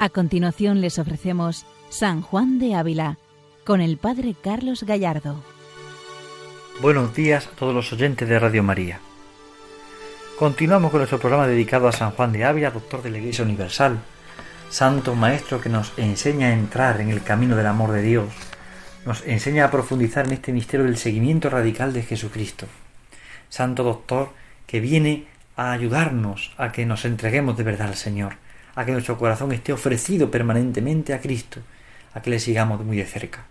A continuación les ofrecemos San Juan de Ávila con el Padre Carlos Gallardo. Buenos días a todos los oyentes de Radio María. Continuamos con nuestro programa dedicado a San Juan de Ávila, doctor de la Iglesia Universal, santo maestro que nos enseña a entrar en el camino del amor de Dios, nos enseña a profundizar en este misterio del seguimiento radical de Jesucristo. Santo doctor que viene a ayudarnos a que nos entreguemos de verdad al Señor a que nuestro corazón esté ofrecido permanentemente a Cristo, a que le sigamos muy de cerca.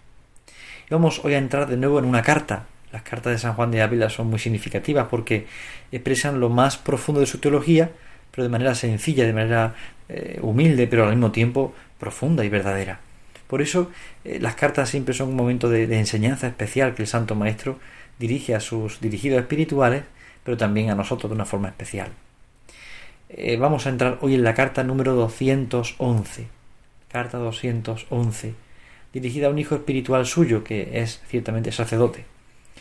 Y vamos hoy a entrar de nuevo en una carta. Las cartas de San Juan de Ávila son muy significativas porque expresan lo más profundo de su teología, pero de manera sencilla, de manera eh, humilde, pero al mismo tiempo profunda y verdadera. Por eso eh, las cartas siempre son un momento de, de enseñanza especial que el Santo Maestro dirige a sus dirigidos espirituales, pero también a nosotros de una forma especial. Eh, vamos a entrar hoy en la carta número 211. Carta 211, dirigida a un hijo espiritual suyo que es ciertamente sacerdote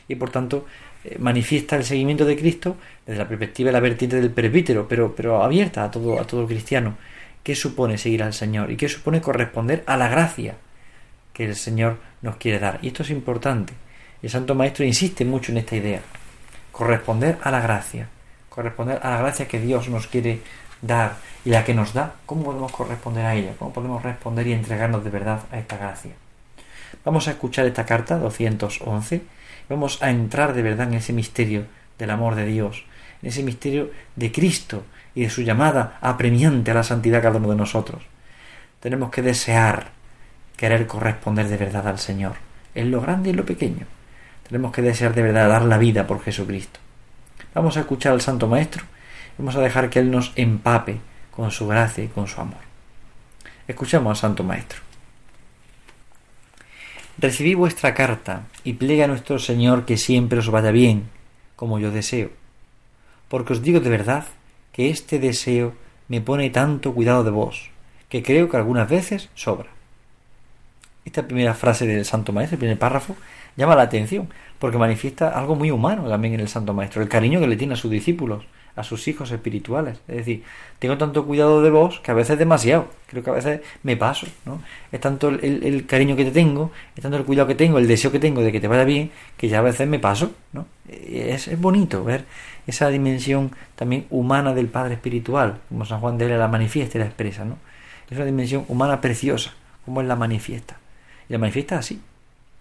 y por tanto eh, manifiesta el seguimiento de Cristo desde la perspectiva de la vertiente del presbítero, pero, pero abierta a todo, a todo cristiano. ¿Qué supone seguir al Señor? ¿Y qué supone corresponder a la gracia que el Señor nos quiere dar? Y esto es importante. El Santo Maestro insiste mucho en esta idea. Corresponder a la gracia corresponder a la gracia que Dios nos quiere dar y la que nos da, ¿cómo podemos corresponder a ella? ¿Cómo podemos responder y entregarnos de verdad a esta gracia? Vamos a escuchar esta carta 211, vamos a entrar de verdad en ese misterio del amor de Dios, en ese misterio de Cristo y de su llamada apremiante a la santidad cada uno de nosotros. Tenemos que desear querer corresponder de verdad al Señor, en lo grande y en lo pequeño. Tenemos que desear de verdad dar la vida por Jesucristo. Vamos a escuchar al Santo Maestro vamos a dejar que Él nos empape con su gracia y con su amor. Escuchemos al Santo Maestro. Recibí vuestra carta y plegue a nuestro Señor que siempre os vaya bien, como yo deseo. Porque os digo de verdad que este deseo me pone tanto cuidado de vos, que creo que algunas veces sobra. Esta primera frase del Santo Maestro, el primer párrafo, llama la atención, porque manifiesta algo muy humano también en el Santo Maestro, el cariño que le tiene a sus discípulos, a sus hijos espirituales. Es decir, tengo tanto cuidado de vos que a veces demasiado, creo que a veces me paso, ¿no? Es tanto el, cariño que te tengo, es tanto el cuidado que tengo, el deseo que tengo de que te vaya bien, que ya a veces me paso, ¿no? Es, es bonito ver esa dimensión también humana del Padre Espiritual, como San Juan de él la manifiesta y la expresa, ¿no? Es una dimensión humana preciosa, como él la manifiesta. Y la manifiesta así,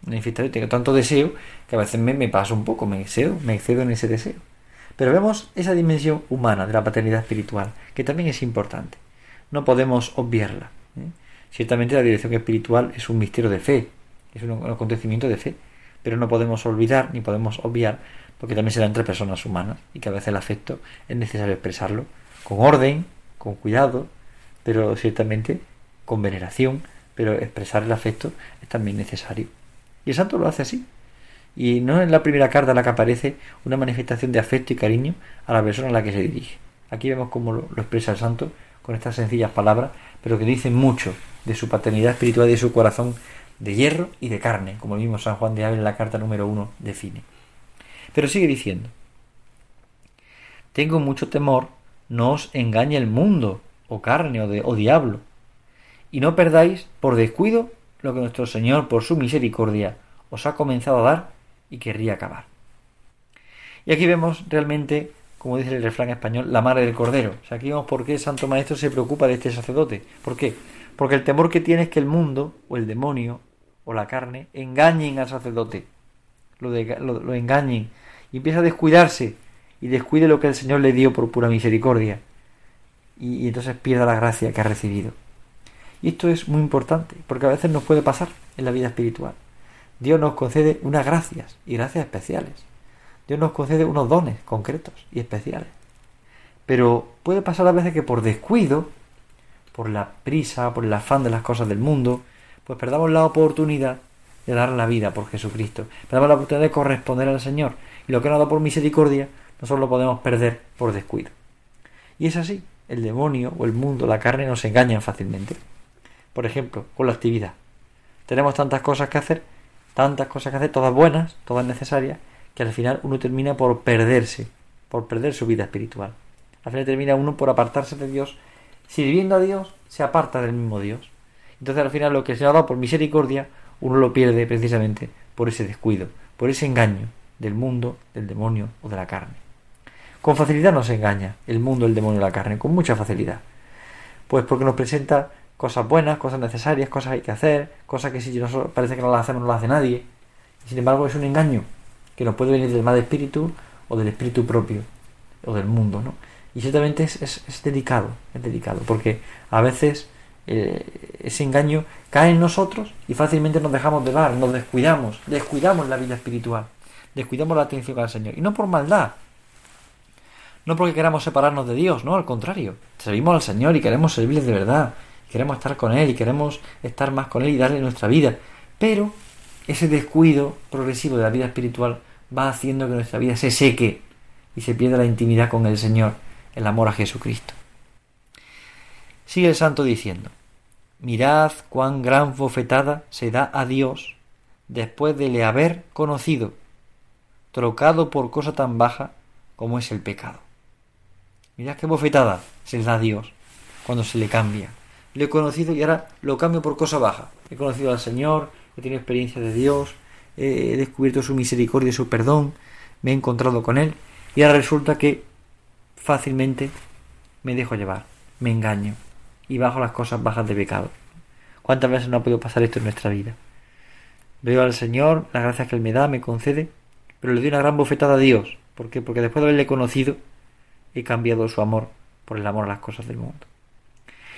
tengo tanto deseo que a veces me, me paso un poco, me excedo, me excedo en ese deseo. Pero vemos esa dimensión humana de la paternidad espiritual, que también es importante. No podemos obviarla. ¿eh? Ciertamente la dirección espiritual es un misterio de fe, es un acontecimiento de fe, pero no podemos olvidar ni podemos obviar, porque también se da entre personas humanas y que a veces el afecto es necesario expresarlo con orden, con cuidado, pero ciertamente con veneración, pero expresar el afecto es también necesario. Y el santo lo hace así. Y no es la primera carta en la que aparece una manifestación de afecto y cariño a la persona a la que se dirige. Aquí vemos cómo lo, expresa el santo con estas sencillas palabras, pero que dicen mucho de su paternidad espiritual y de su corazón de hierro y de carne, como el mismo San Juan de Ávila en la carta número uno define. Pero sigue diciendo, tengo mucho temor, no os engañe el mundo, o carne, o, de, o diablo, y no perdáis por descuido lo que nuestro Señor, por su misericordia, os ha comenzado a dar y querría acabar. Y aquí vemos realmente, como dice el refrán español, la madre del cordero. O sea, aquí vemos por qué el Santo Maestro se preocupa de este sacerdote. ¿Por qué? Porque el temor que tiene es que el mundo, o el demonio, o la carne, engañen al sacerdote. Lo, lo, engañen. Y empieza a descuidarse. Y descuide lo que el Señor le dio por pura misericordia. y entonces pierda la gracia que ha recibido. Esto es muy importante, porque a veces nos puede pasar en la vida espiritual. Dios nos concede unas gracias y gracias especiales. Dios nos concede unos dones concretos y especiales. Pero puede pasar a veces que por descuido, por la prisa, por el afán de las cosas del mundo, pues perdamos la oportunidad de dar la vida por Jesucristo. Perdamos la oportunidad de corresponder al Señor. Y lo que nos ha dado por misericordia, nosotros lo podemos perder por descuido. Y es así. El demonio o el mundo, la carne, nos engañan fácilmente. Por ejemplo, con la actividad. Tenemos tantas cosas que hacer, tantas cosas que hacer, todas buenas, todas necesarias, que al final uno termina por perderse, por perder su vida espiritual. Al final termina uno por apartarse de Dios sirviendo a Dios, se aparta del mismo Dios. Entonces al final lo que se ha dado por misericordia, uno lo pierde precisamente por ese descuido, por ese engaño del mundo, del demonio o de la carne. Con facilidad nos engaña el mundo, el demonio y la carne, con mucha facilidad. Pues porque nos presenta cosas buenas, cosas necesarias, cosas que hay que hacer, cosas que si nosotros parece que no las hacemos no las hace nadie. sin embargo es un engaño que nos puede venir del mal espíritu o del espíritu propio o del mundo, ¿no? Y ciertamente es, es, delicado, es delicado, porque a veces eh, ese engaño cae en nosotros y fácilmente nos dejamos de dar, nos descuidamos, descuidamos la vida espiritual, descuidamos la atención al Señor. Y no por maldad, no porque queramos separarnos de Dios, no, al contrario, servimos al Señor y queremos servirle de verdad, queremos estar con Él y queremos estar más con Él y darle nuestra vida. Pero ese descuido progresivo de la vida espiritual va haciendo que nuestra vida se seque y se pierda la intimidad con el Señor, el amor a Jesucristo. Sigue el santo diciendo, mirad cuán gran bofetada se da a Dios después de le haber conocido, trocado por cosa tan baja como es el pecado. Mirad qué bofetada se da a Dios cuando se le cambia. Le he conocido y ahora lo cambio por cosa baja. He conocido al Señor, he tenido experiencia de Dios, he descubierto su misericordia y su perdón, me he encontrado con Él y ahora resulta que fácilmente me dejo llevar, me engaño y bajo las cosas bajas de pecado. ¿Cuántas veces no ha podido pasar esto en nuestra vida? Veo al Señor, las gracias que Él me da, me concede, pero le doy una gran bofetada a Dios. ¿Por qué? Porque después de haberle conocido, he cambiado su amor por el amor a las cosas del mundo.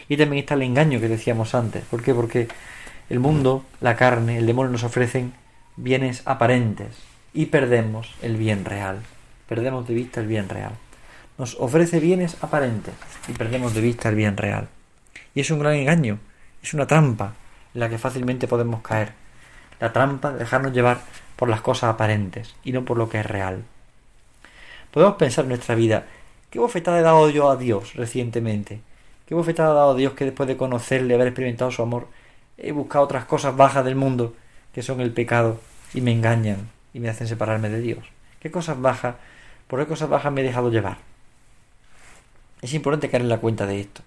Y también está el engaño que decíamos antes. ¿Por qué? Porque el mundo, la carne, el demonio nos ofrecen bienes aparentes y perdemos el bien real. Perdemos de vista el bien real. Nos ofrece bienes aparentes y perdemos de vista el bien real. Y es un gran engaño, es una trampa en la que fácilmente podemos caer. La trampa de dejarnos llevar por las cosas aparentes y no por lo que es real. Podemos pensar en nuestra vida, ¿qué bofetada he dado yo a Dios recientemente? ¿Qué bofetada ha dado Dios que después de conocerle, haber experimentado su amor, he buscado otras cosas bajas del mundo que son el pecado y me engañan y me hacen separarme de Dios. ¿Qué cosas bajas, por qué cosas bajas me he dejado llevar? Es importante caer en la cuenta de esto.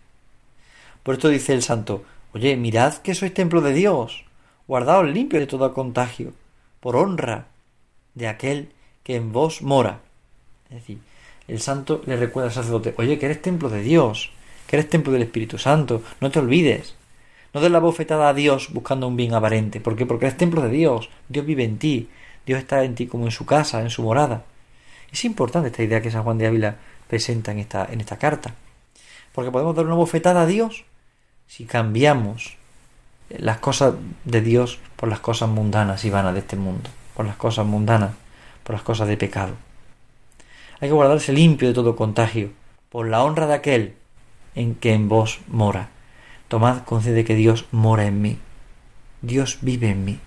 Por esto dice el santo, oye, mirad que sois templo de Dios, guardaos limpio de todo contagio, por honra de aquel que en vos mora. Es decir, el santo le recuerda al sacerdote, oye, que eres templo de Dios, que eres templo del Espíritu Santo, no te olvides. No des la bofetada a Dios buscando un bien aparente. ¿Por qué? Porque eres templo de Dios. Dios vive en ti. Dios está en ti como en su casa, en su morada. Es importante esta idea que San Juan de Ávila presenta en esta, en esta carta. Porque podemos dar una bofetada a Dios si cambiamos las cosas de Dios por las cosas mundanas y vanas de este mundo. Por las cosas mundanas, por las cosas de pecado. Hay que guardarse limpio de todo contagio, por la honra de aquel en que en vos mora Tomad concede que Dios mora en mí. Dios vive en mí.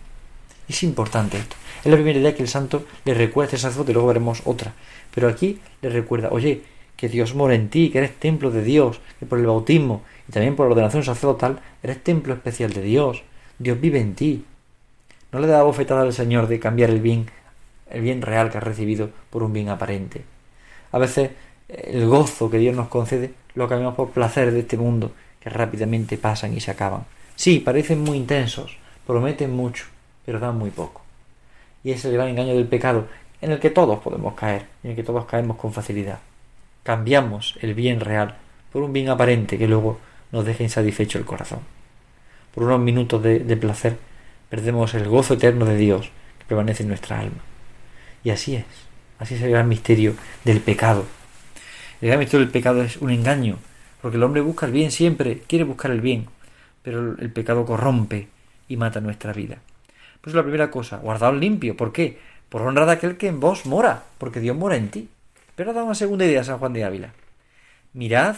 Es importante esto. Es la primera idea que el santo le recuerda a este sacerdote, luego veremos otra. Pero aquí le recuerda, oye, que Dios mora en ti, que eres templo de Dios, que por el bautismo y también por la ordenación sacerdotal eres templo especial de Dios. Dios vive en ti. No le da bofetada al Señor de cambiar el bien, el bien real que has recibido por un bien aparente. A veces el gozo que Dios nos concede lo cambiamos por placer de este mundo que rápidamente pasan y se acaban. Sí, parecen muy intensos, prometen mucho, pero dan muy poco. Y es el gran engaño del pecado, en el que todos podemos caer, en el que todos caemos con facilidad. Cambiamos el bien real por un bien aparente que luego nos deja insatisfecho el corazón. Por unos minutos de, de placer perdemos el gozo eterno de Dios que permanece en nuestra alma. Y así es, así es el gran misterio del pecado. El pecado es un engaño porque el hombre busca el bien siempre, quiere buscar el bien, pero el pecado corrompe y mata nuestra vida. Pues la primera cosa, guardaos limpio. ¿Por qué? Por honra de aquel que en vos mora, porque Dios mora en ti. Pero da una segunda idea San Juan de Ávila. Mirad,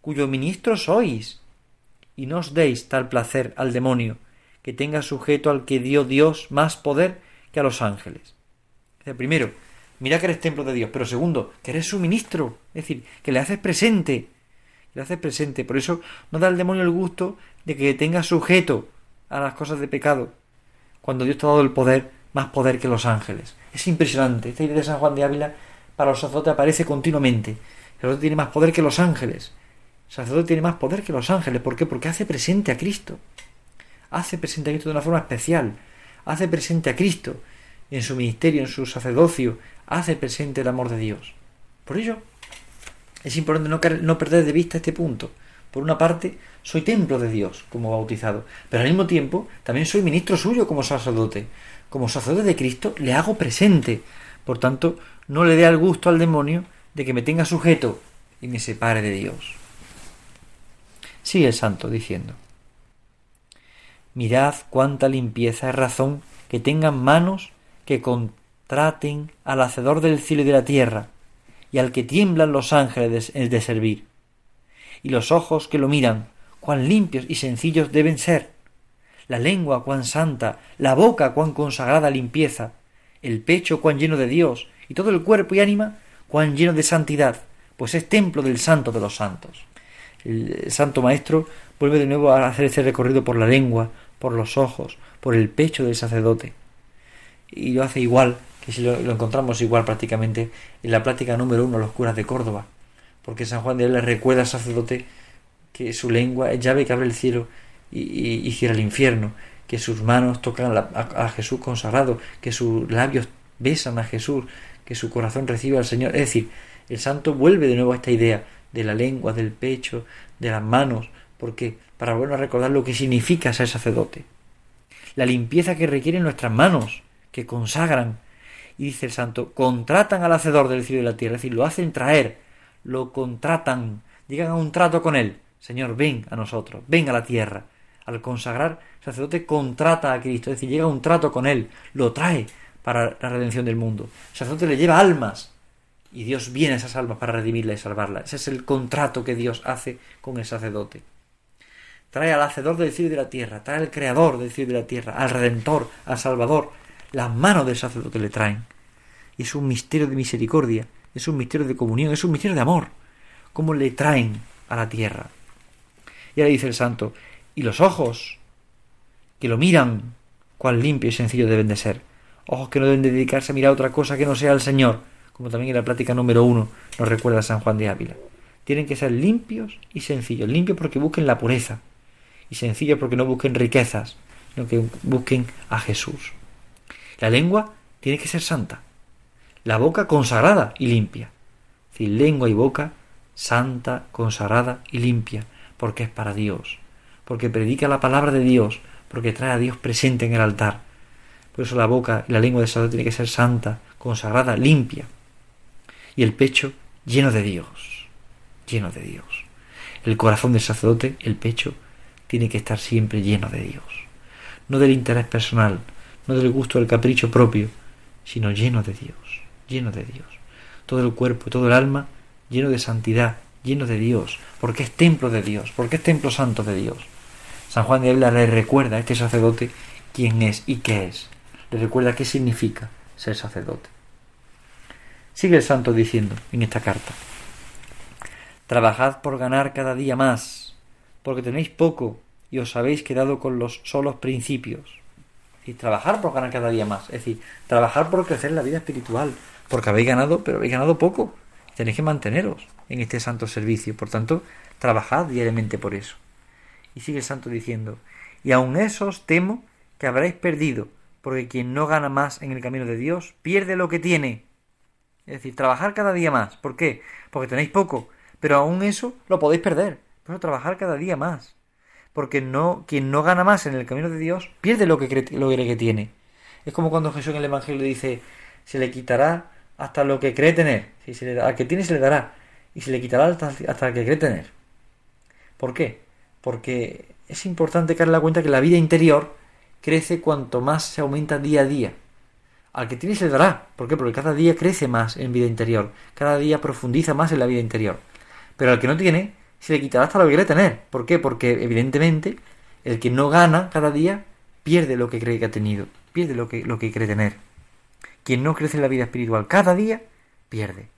cuyo ministro sois, y no os deis tal placer al demonio, que tenga sujeto al que dio Dios más poder que a los ángeles. Primero, mira que eres templo de Dios, pero segundo, que eres su ministro, es decir, que le haces presente, le hace presente. Por eso no da al demonio el gusto de que tenga sujeto a las cosas de pecado, cuando Dios te ha dado el poder, más poder que los ángeles. Es impresionante. Esta idea de San Juan de Ávila para los sacerdotes aparece continuamente. El sacerdote tiene más poder que los ángeles. El sacerdote tiene más poder que los ángeles. ¿Por qué? Porque hace presente a Cristo. Hace presente a Cristo de una forma especial. Hace presente a Cristo en su ministerio, en su sacerdocio. Hace presente el amor de Dios. Por ello, es importante no, perder de vista este punto. Por una parte, soy templo de Dios como bautizado, pero al mismo tiempo también soy ministro suyo como sacerdote. Como sacerdote de Cristo le hago presente. Por tanto, no le dé al gusto al demonio de que me tenga sujeto y me separe de Dios. Sigue el santo diciendo, Mirad cuánta limpieza es razón que tengan manos que contraten al hacedor del cielo y de la tierra, y al que tiemblan los ángeles de, de servir, y los ojos que lo miran, cuán limpios y sencillos deben ser, la lengua cuán santa, la boca cuán consagrada limpieza, el pecho cuán lleno de Dios, y todo el cuerpo y ánima cuán lleno de santidad, pues es templo del santo de los santos. El santo maestro vuelve de nuevo a hacer ese recorrido por la lengua, por los ojos, por el pecho del sacerdote. Y lo hace igual, que si lo, encontramos igual prácticamente en la plática número uno, los curas de Córdoba, porque San Juan de él le recuerda al sacerdote que su lengua es llave que abre el cielo y, cierra el infierno, que sus manos tocan a, Jesús consagrado, que sus labios besan a Jesús, que su corazón recibe al Señor. Es decir, el santo vuelve de nuevo a esta idea de la lengua, del pecho, de las manos, porque para volver a recordar lo que significa ser sacerdote. La limpieza que requieren nuestras manos, que consagran, y dice el santo, contratan al hacedor del cielo y de la tierra, es decir, lo hacen traer, lo contratan, llegan a un trato con él. Señor, ven a nosotros, ven a la tierra. Al consagrar, el sacerdote contrata a Cristo, es decir, llega a un trato con él, lo trae para la redención del mundo. El sacerdote le lleva almas y Dios viene a esas almas para redimirla y salvarla. Ese es el contrato que Dios hace con el sacerdote. Trae al hacedor del cielo y de la tierra, trae al creador del cielo y de la tierra, al redentor, al salvador. Las manos del sacerdote le traen. Y es un misterio de misericordia, es un misterio de comunión, es un misterio de amor. Cómo le traen a la tierra. Y ahora dice el santo, y los ojos que lo miran, cuán limpio y sencillo deben de ser. Ojos que no deben dedicarse a mirar otra cosa que no sea el Señor, como también en la plática número uno nos recuerda San Juan de Ávila. Tienen que ser limpios y sencillos. Limpios porque busquen la pureza. Y sencillos porque no busquen riquezas, sino que busquen a Jesús. La lengua tiene que ser santa. La boca consagrada y limpia. Es decir, lengua y boca santa, consagrada y limpia, porque es para Dios. Porque predica la palabra de Dios, porque trae a Dios presente en el altar. Por eso la boca y la lengua de sacerdote tiene que ser santa, consagrada, limpia y el pecho lleno de Dios, lleno de Dios. El corazón del sacerdote, el pecho, tiene que estar siempre lleno de Dios. No del interés personal, no del gusto del capricho propio, sino lleno de Dios, lleno de Dios. Todo el cuerpo, todo el alma, lleno de santidad, lleno de Dios, porque es templo de Dios, porque es templo santo de Dios. San Juan de Ávila le recuerda a este sacerdote quién es y qué es. Le recuerda qué significa ser sacerdote. Sigue el santo diciendo en esta carta, Trabajad por ganar cada día más, porque tenéis poco y os habéis quedado con los solos principios. Y trabajar por ganar cada día más, es decir, trabajar por crecer en la vida espiritual, porque habéis ganado, pero habéis ganado poco. Tenéis que manteneros en este santo servicio, por tanto, trabajad diariamente por eso. Y sigue el santo diciendo, y aun esos temo que habréis perdido, porque quien no gana más en el camino de Dios, pierde lo que tiene es decir, trabajar cada día más. ¿Por qué? Porque tenéis poco. Pero aún eso lo podéis perder. Pero trabajar cada día más. Porque no, quien no gana más en el camino de Dios pierde lo que cree, lo que tiene. Es como cuando Jesús en el Evangelio dice, se le quitará hasta lo que cree tener. Si se le, al que tiene se le dará. Y se le quitará hasta, hasta el que cree tener. ¿Por qué? Porque es importante que la cuenta que la vida interior crece cuanto más se aumenta día a día. Al que tiene se le dará. ¿Por qué? Porque cada día crece más en vida interior. Cada día profundiza más en la vida interior. Pero al que no tiene, se le quitará hasta lo que quiere tener. ¿Por qué? Porque evidentemente el que no gana cada día pierde lo que cree que ha tenido. Pierde lo que, lo que cree tener. Quien no crece en la vida espiritual cada día, pierde.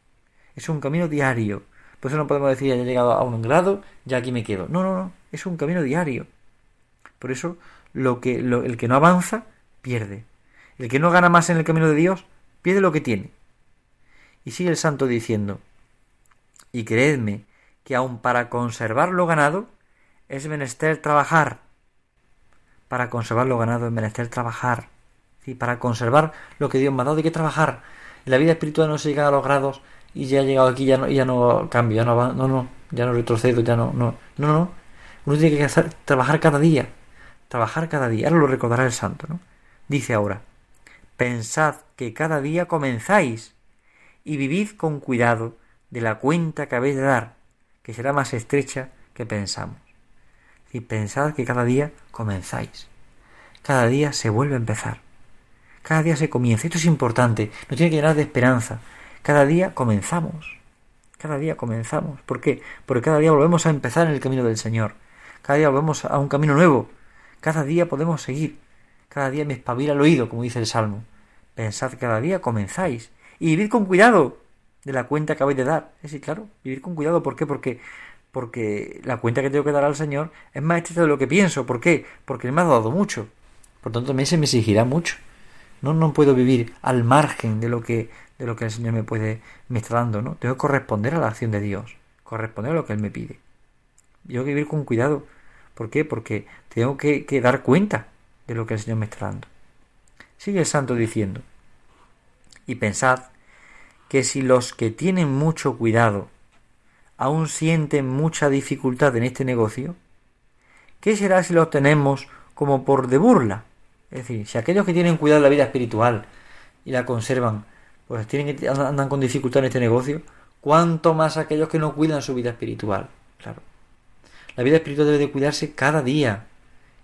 Es un camino diario. Por eso no podemos decir ya he llegado a un grado, ya aquí me quedo. No, no, no. Es un camino diario. Por eso lo que, el que no avanza, pierde. El que no gana más en el camino de Dios pierde lo que tiene. Y sigue el santo diciendo, y creedme que aun para conservar lo ganado es menester trabajar. Para conservar lo ganado es menester trabajar. ¿Sí? Para conservar lo que Dios me ha dado hay que trabajar. En la vida espiritual no se llega a los grados y ya he llegado aquí ya no, ya no cambio, ya no no, no, ya no retrocedo, ya no, no, no, no. Uno tiene que hacer, trabajar cada día, trabajar cada día. Ahora lo recordará el santo, ¿no? Dice ahora, pensad que cada día comenzáis y vivid con cuidado de la cuenta que habéis de dar, que será más estrecha que pensamos. Y pensad que cada día comenzáis. Cada día se vuelve a empezar. Cada día se comienza. Esto es importante. Nos tiene que llenar de esperanza. Cada día comenzamos. Cada día comenzamos. ¿Por qué? Porque cada día volvemos a empezar en el camino del Señor. Cada día volvemos a un camino nuevo. Cada día podemos seguir. Cada día me espabila el oído, como dice el Salmo. Pensad cada día comenzáis. Y vivid con cuidado de la cuenta que habéis de dar. Es decir, claro, vivir con cuidado. ¿Por qué? Porque, porque la cuenta que tengo que dar al Señor es más estrecha de lo que pienso. ¿Por qué? Porque Él me ha dado mucho. Por tanto, también se me exigirá mucho. No, no puedo vivir al margen de lo que, de lo que el Señor me puede, me está dando, ¿no? Tengo que corresponder a la acción de Dios, corresponder a lo que Él me pide. Tengo que vivir con cuidado. ¿Por qué? Porque tengo que, que dar cuenta de lo que el Señor me está dando. Sigue el santo diciendo, y pensad que si los que tienen mucho cuidado aún sienten mucha dificultad en este negocio, ¿qué será si los tenemos como por de burla? Es decir, si aquellos que tienen cuidado de la vida espiritual y la conservan, pues tienen que, andan con dificultad en este negocio, ¿cuánto más aquellos que no cuidan su vida espiritual? Claro. La vida espiritual debe de cuidarse cada día,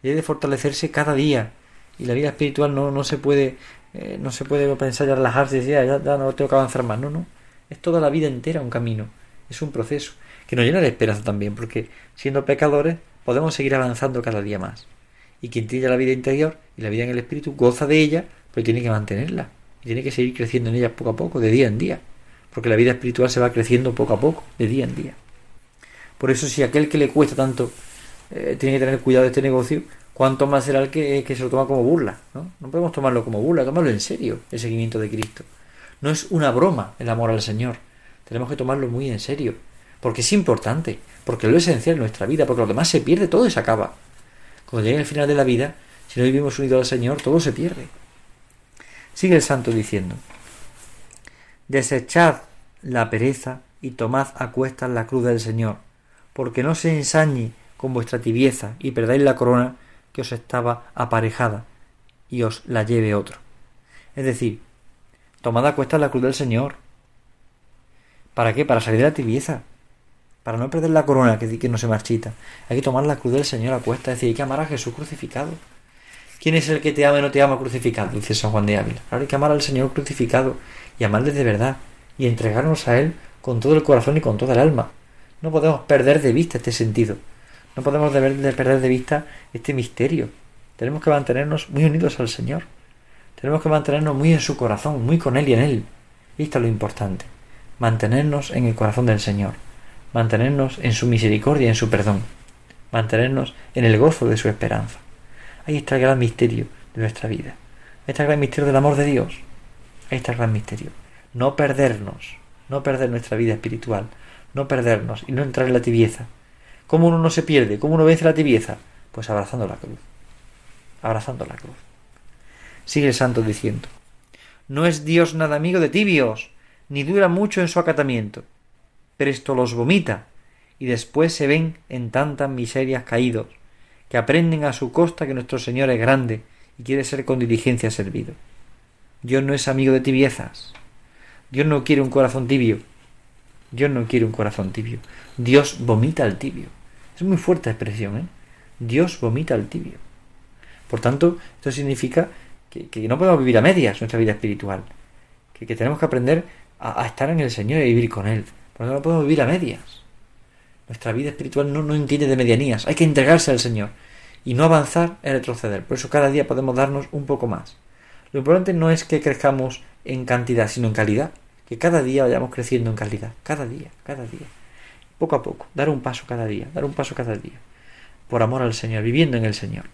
debe de fortalecerse cada día. Y la vida espiritual no, no se puede eh, no se puede pensar ya relajarse y decir, ya, ya no tengo que avanzar más. No, no. Es toda la vida entera un camino. Es un proceso que nos llena de esperanza también, porque siendo pecadores podemos seguir avanzando cada día más. Y quien tiene la vida interior y la vida en el espíritu goza de ella, pero tiene que mantenerla. Y tiene que seguir creciendo en ella poco a poco, de día en día. Porque la vida espiritual se va creciendo poco a poco, de día en día. Por eso si aquel que le cuesta tanto eh, tiene que tener cuidado de este negocio, cuánto más será el que, se lo toma como burla. ¿no? no podemos tomarlo como burla, tomarlo en serio, el seguimiento de Cristo. No es una broma el amor al Señor. Tenemos que tomarlo muy en serio. Porque es importante, porque es lo esencial en nuestra vida, porque lo demás se pierde, todo se acaba. Cuando llegue el final de la vida, si no vivimos unidos al Señor, todo se pierde. Sigue el santo diciendo, Desechad la pereza y tomad a cuestas la cruz del Señor, porque no se ensañe con vuestra tibieza y perdáis la corona que os estaba aparejada y os la lleve otro. Es decir, tomad a cuesta la cruz del Señor. ¿Para qué? Para salir de la tibieza. Para no perder la corona que, que no se marchita. Hay que tomar la cruz del Señor a cuesta. Es decir, hay que amar a Jesús crucificado. ¿Quién es el que te ama y no te ama crucificado? Dice San Juan de Ávila. Ahora hay que amar al Señor crucificado y amarle de verdad y entregarnos a Él con todo el corazón y con toda el alma. No podemos perder de vista este sentido. No podemos de perder de vista este misterio. Tenemos que mantenernos muy unidos al Señor. Tenemos que mantenernos muy en su corazón, muy con Él y en Él. Y esto es lo importante. Mantenernos en el corazón del Señor. Mantenernos en su misericordia en su perdón. Mantenernos en el gozo de su esperanza. Ahí está el gran misterio de nuestra vida. Ahí está el gran misterio del amor de Dios. Ahí está el gran misterio. No perdernos. No perder nuestra vida espiritual. No perdernos y no entrar en la tibieza ¿Cómo uno no se pierde? ¿Cómo uno vence la tibieza? Pues abrazando la cruz. Abrazando la cruz. Sigue el santo diciendo, No es Dios nada amigo de tibios, ni dura mucho en su acatamiento. Pero esto los vomita, y después se ven en tantas miserias caídos, que aprenden a su costa que nuestro Señor es grande y quiere ser con diligencia servido. Dios no es amigo de tibiezas. Dios no quiere un corazón tibio. Dios no quiere un corazón tibio. Dios vomita al tibio. Es muy fuerte la expresión, ¿eh? Dios vomita al tibio. Por tanto, esto significa que, no podemos vivir a medias nuestra vida espiritual. Que, tenemos que aprender a, estar en el Señor y vivir con Él. Por lo no podemos vivir a medias. Nuestra vida espiritual no, no entiende de medianías. Hay que entregarse al Señor. Y no avanzar es retroceder. Por eso cada día podemos darnos un poco más. Lo importante no es que crezcamos en cantidad, sino en calidad. Que cada día vayamos creciendo en calidad. Cada día, cada día poco a poco, dar un paso cada día, dar un paso cada día, por amor al Señor, viviendo en el Señor.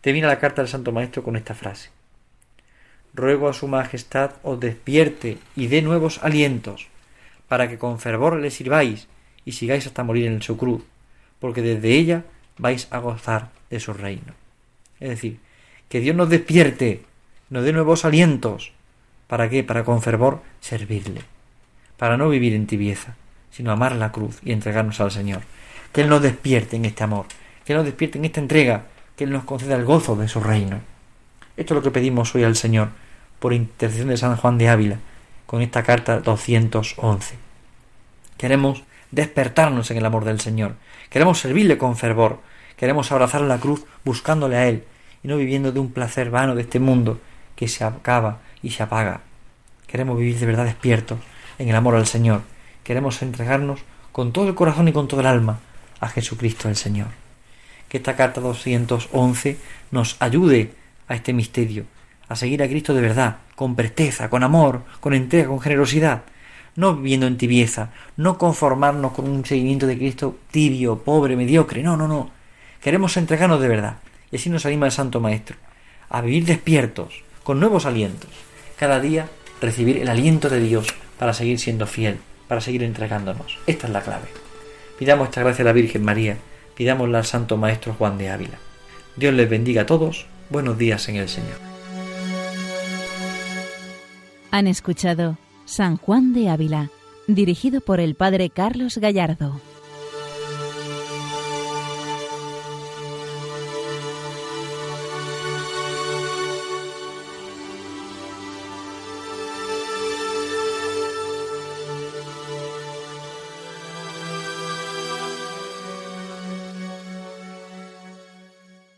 Te viene la carta del Santo Maestro con esta frase. Ruego a Su Majestad os despierte y dé nuevos alientos, para que con fervor le sirváis y y sigáis hasta morir en su cruz, porque desde ella vais a gozar de su reino. Es decir, que Dios nos despierte, nos dé nuevos alientos. ¿Para qué? Para con fervor servirle, para no vivir en tibieza, sino amar la cruz y entregarnos al Señor. Que Él nos despierte en este amor, que Él nos despierte en esta entrega, que Él nos conceda el gozo de su reino. Esto es lo que pedimos hoy al Señor, por intercesión de San Juan de Ávila, con esta carta 211. Queremos despertarnos en el amor del Señor, queremos servirle con fervor, queremos abrazar la cruz buscándole a Él y no viviendo de un placer vano de este mundo que se acaba y se apaga. Queremos vivir de verdad despiertos en el amor al Señor, queremos entregarnos con todo el corazón y con todo el alma a Jesucristo el Señor. Que esta carta 211 nos ayude a este misterio, a seguir a Cristo de verdad, con presteza, con amor, con entrega, con generosidad, no viviendo en tibieza, no conformarnos con un seguimiento de Cristo tibio, pobre, mediocre, no, no, no. Queremos entregarnos de verdad. Y así nos anima el Santo Maestro, a vivir despiertos, con nuevos alientos. Cada día recibir el aliento de Dios para seguir siendo fiel, para seguir entregándonos. Esta es la clave. Pidamos esta gracia a la Virgen María, pidámosla al Santo Maestro Juan de Ávila. Dios les bendiga a todos. Buenos días en el Señor. Han escuchado San Juan de Ávila, dirigido por el Padre Carlos Gallardo.